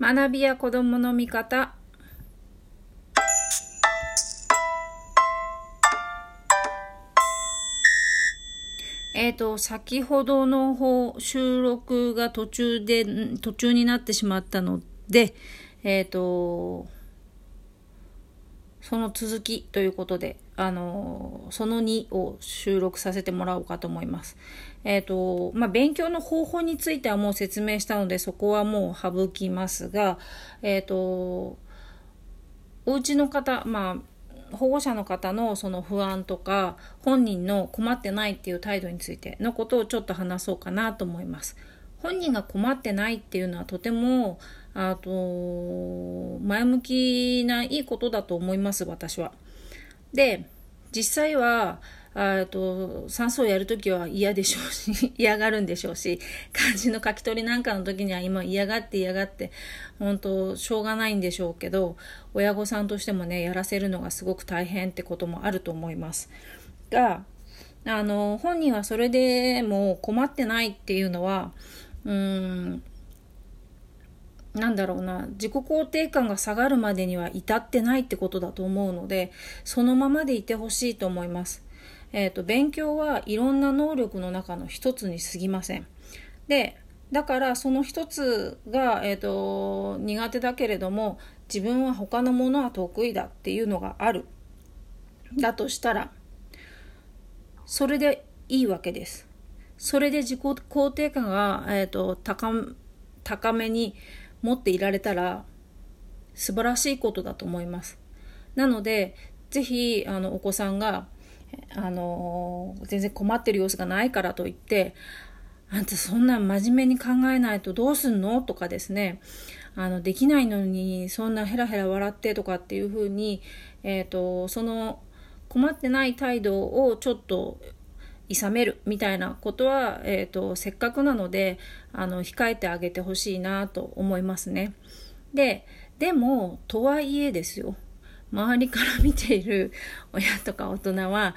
学びや子どもの見方。えっ、ー、と、先ほどの方、収録が途中で、途中になってしまったので、えっ、ー、と、その続きということで、あの、その2を収録させてもらおうかと思います。えっ、ー、と、まあ、勉強の方法についてはもう説明したので、そこはもう省きますが、えっ、と、お家の方、まあ、保護者の方のその不安とか本人の困ってないっていう態度についてのことをちょっと話そうかなと思います。本人が困ってないっていうのはとてもあと前向きないいことだと思います私は。で実際はあと算数をやるときは嫌でしょうし 嫌がるんでしょうし漢字の書き取りなんかの時には今嫌がって嫌がって本当しょうがないんでしょうけど親御さんとしてもねやらせるのがすごく大変ってこともあると思いますがあの本人はそれでも困ってないっていうのはうんなんだろうな自己肯定感が下がるまでには至ってないってことだと思うのでそのままでいてほしいと思いますえーと、勉強はいろんな能力の中の一つに過ぎません。でだからその一つが、えーと、苦手だけれども自分は他のものは得意だっていうのがあるだとしたらそれでいいわけです。それで自己肯定感が、えーと、高高めに持っていられたら素晴らしいことだと思います。なのでぜひあのお子さんがあの全然困ってる様子がないからといってあんたそんな真面目に考えないとどうすんのとかですねあのできないのにそんなヘラヘラ笑ってとかっていうふうに、えーと、その困ってない態度をちょっと諌めるみたいなことは、えーとせっかくなのであの控えてあげてほしいなと思いますね。ででもとはいえですよ周りから見ている 親とか大人は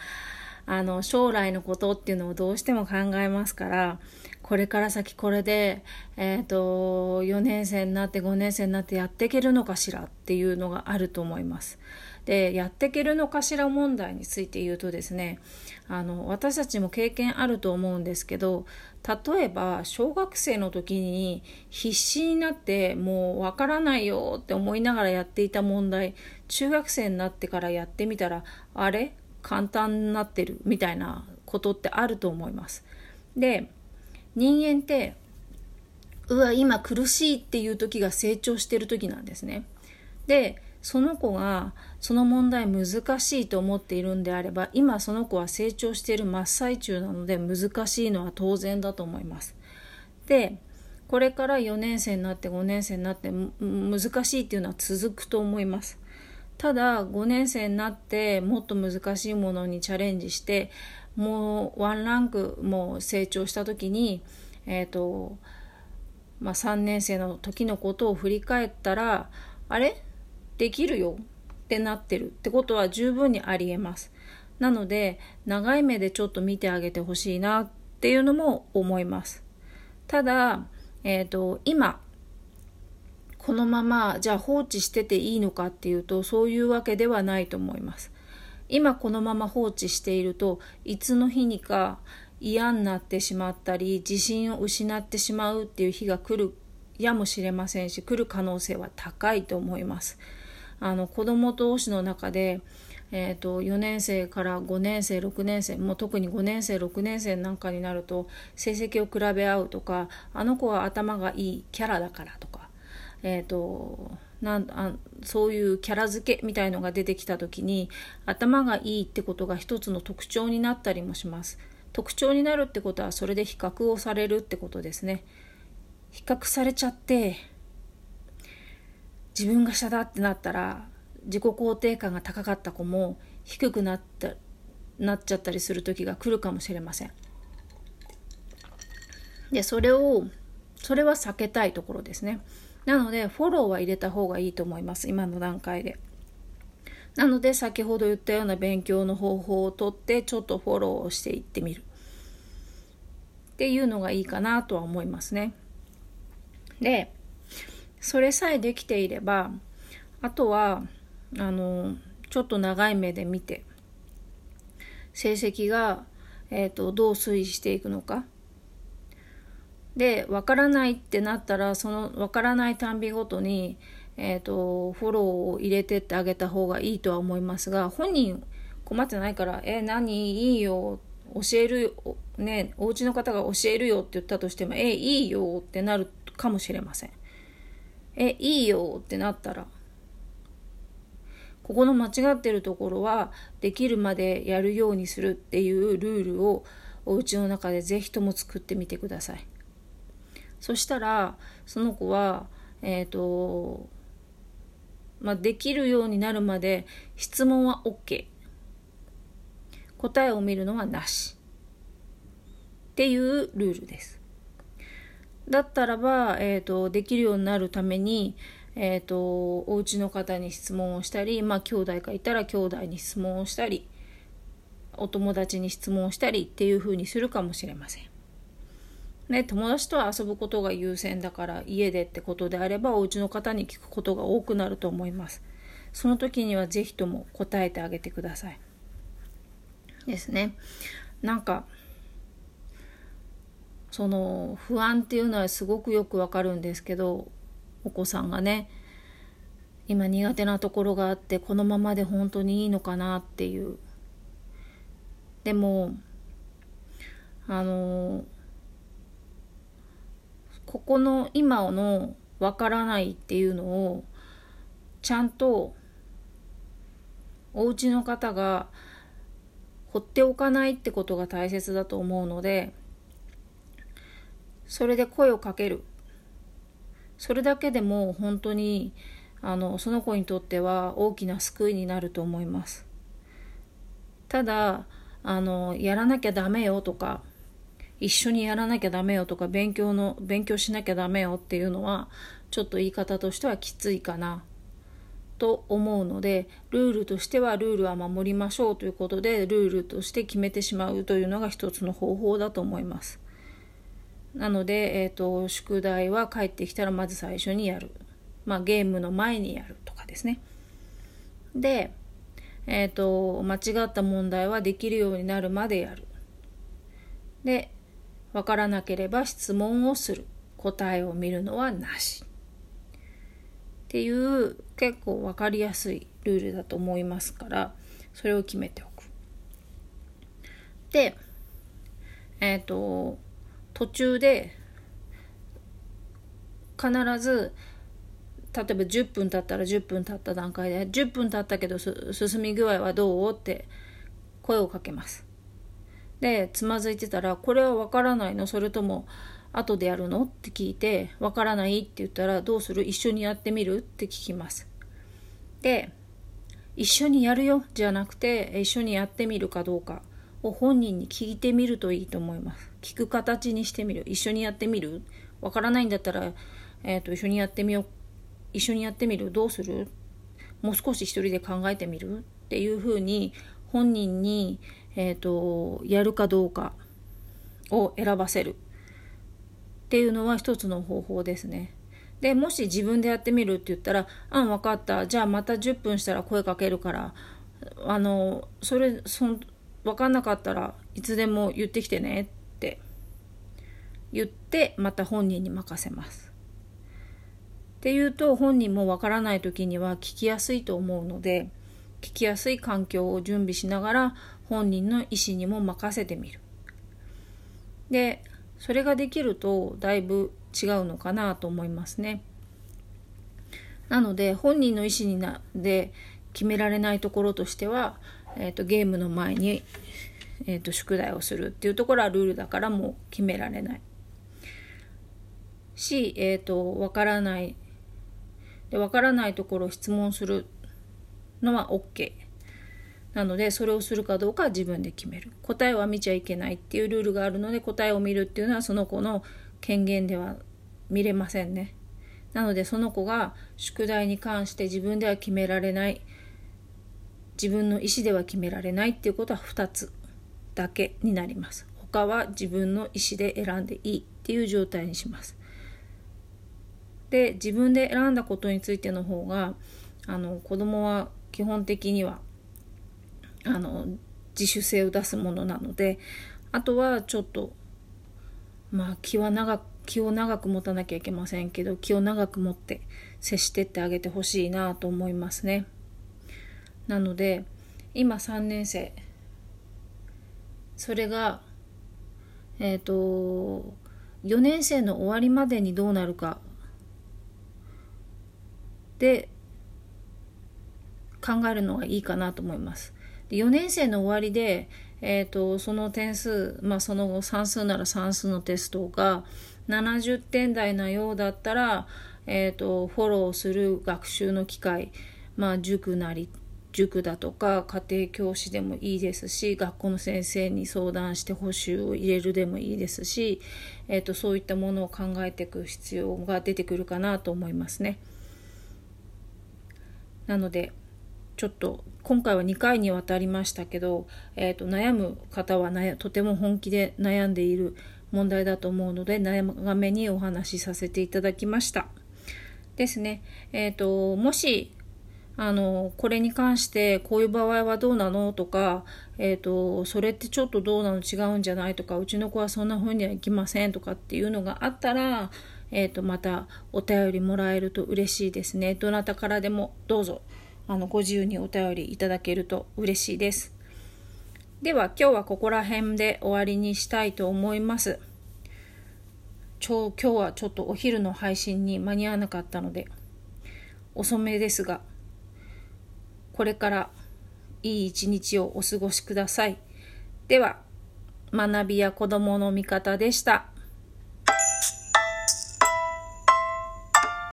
あの将来のことっていうのをどうしても考えますからこれから先これで、えーと、4年生になって5年生になってやっていけるのかしらっていうのがあると思います。でやっていけるのかしら問題について言うとですねあの私たちも経験あると思うんですけど例えば小学生の時に必死になってもうわからないよって思いながらやっていた問題中学生になってからやってみたらあれ？簡単になってる？みたいなことってあると思います。で人間ってうわ今苦しいっていう時が成長してる時なんですね。でその子がその問題難しいと思っているんであれば今その子は成長している真っ最中なので難しいのは当然だと思います。でこれから4年生になって5年生になって難しいっていうのは続くと思います。ただ5年生になってもっと難しいものにチャレンジしてもうワンランクもう成長した時にえっ、ー、とまあ3年生の時のことを振り返ったらあれ？できるよってなってるってことは十分にありえます。なので長い目でちょっと見てあげてほしいなっていうのも思います。ただ、えっ、ー、と今このままじゃあ放置してていいのかっていうとそういうわけではないと思います。今このまま放置しているといつの日にか嫌になってしまったり自信を失ってしまうっていう日が来るやもしれませんし来る可能性は高いと思います。あの子供同士の中で、えーと、4年生から5年生6年生もう特に5年生6年生なんかになると成績を比べ合うとかあの子は頭がいいキャラだからとか、えーと、なんあそういうキャラ付けみたいのが出てきた時に頭がいいってことが一つの特徴になったりもします。特徴になるってことはそれで比較をされるってことですね。比較されちゃって自分が下だってなったら自己肯定感が高かった子も低くなったなっちゃったりする時が来るかもしれません。でそれをそれは避けたいところですね。なのでフォローは入れた方がいいと思います今の段階で。なので先ほど言ったような勉強の方法をとってちょっとフォローをしていってみるっていうのがいいかなとは思いますね。でそれさえできていればあとはあのちょっと長い目で見て成績が、えーと、どう推移していくのかで分からないってなったらその分からないたんびごとに、えーと、フォローを入れてってあげた方がいいとは思いますが本人困ってないから「え何いいよ」教えるねお家の方が教えるよって言ったとしても「えいいよ」ってなるかもしれません。えいいよってなったらここの間違ってるところはできるまでやるようにするっていうルールをお家の中でぜひとも作ってみてください。そしたらその子はえっ、ー、とまあ、できるようになるまで質問は OK 答えを見るのはなしっていうルールです。だったらば、えーと、できるようになるために、えーと、お家の方に質問をしたり、まあ、兄弟がいたら兄弟に質問をしたりお友達に質問をしたりっていうふうにするかもしれません。ね、友達とは遊ぶことが優先だから家でってことであればお家の方に聞くことが多くなると思います。その時には是非とも答えてあげてください。ですね。なんかその不安っていうのはすごくよくわかるんですけどお子さんがね今苦手なところがあってこのままで本当にいいのかなっていう。でもあのここの今のわからないっていうのをちゃんとお家の方が放っておかないってことが大切だと思うのでそれで声をかけるそれだけでも本当にあのその子にとっては大きな救いになると思いますただあのやらなきゃダメよとか一緒にやらなきゃダメよとか勉強の勉強しなきゃダメよっていうのはちょっと言い方としてはきついかなと思うのでルールとしてはルールは守りましょうということでルールとして決めてしまうというのが一つの方法だと思います。なので、えーと、宿題は帰ってきたらまず最初にやる。まあ、ゲームの前にやるとかですね。で、え、ー、と、間違った問題はできるようになるまでやる。で、わからなければ質問をする。答えを見るのはなし。っていう結構分かりやすいルールだと思いますからそれを決めておく。でえっ、ー、と途中で必ず例えば10分経ったら10分経った段階で10分経ったけど進み具合はどうって声をかけます。でつまずいてたらこれは分からないの？それとも後でやるの？って聞いて、わからないって言ったら、どうする？一緒にやってみる？って聞きます。で、一緒にやるよ？じゃなくて、一緒にやってみるかどうかを本人に聞いてみるといいと思います。聞く形にしてみる。一緒にやってみるわからないんだったら、えっ、ー、と、一緒にやってみよう。一緒にやってみるどうする？もう少し一人で考えてみるっていうふうに本人に、えーとやるかどうかを選ばせるっていうのは一つの方法ですね。で、もし自分でやってみるって言ったら、あん、分かった。じゃあまた10分したら声かけるから、あの、それ、そ、分かんなかったらいつでも言ってきてねって言って、また本人に任せます。っていうと、本人も分からない時には聞きやすいと思うので、聞きやすい環境を準備しながら本人の意思にも任せてみる。で、それができるとだいぶ違うのかなと思いますね。なので本人の意思になで決められないところとしては、えーと、ゲームの前に、えーと、宿題をするっていうところはルールだからもう決められない。し、えーと、わからない。でわからないところを質問するのは OK。なのでそれをするかどうかは自分で決める。答えは見ちゃいけないっていうルールがあるので答えを見るっていうのはその子の権限では見れませんね。なのでその子が宿題に関して自分では決められない。自分の意思では決められないっていうことは2つ。だけになります他は自分の意思で選んでいいっていう状態にしますで自分で選んだことについての方があの子供は基本的にはあの自主性を出すものなのであとはちょっとまあ気は長く気を長く持たなきゃいけませんけど気を長く持って接してってあげてほしいなと思いますね。なので今3年生それがえっ、ー、と4年生の終わりまでにどうなるかで考えるのがいいかなと思います。で4年生の終わりで、えーと、その点数、まあ、その後算数なら算数のテストが70点台なようだったら、えーと、フォローする学習の機会、まあ、塾なり塾だとか家庭教師でもいいですし学校の先生に相談して補習を入れるでもいいですし、えーとそういったものを考えていく必要が出てくるかなと思いますね。なのでちょっと今回は2回にわたりましたけど、えーと、悩む方はとても本気で悩んでいる問題だと思うので長めにお話しさせていただきました。ですね。えっ、ー、ともしあのこれに関してこういう場合はどうなのとか、えーと、それってちょっとどうなの違うんじゃないとかうちの子はそんな風にはいきませんとかっていうのがあったら、えーとまたお便りもらえると嬉しいですね。どなたからでもどうぞ。あのご自由にお便りいただけると嬉しいです。では今日はここら辺で終わりにしたいと思います。ちょ今日はちょっとお昼の配信に間に合わなかったので遅めですがこれからいい一日をお過ごしください。では学びや子供の味方でした。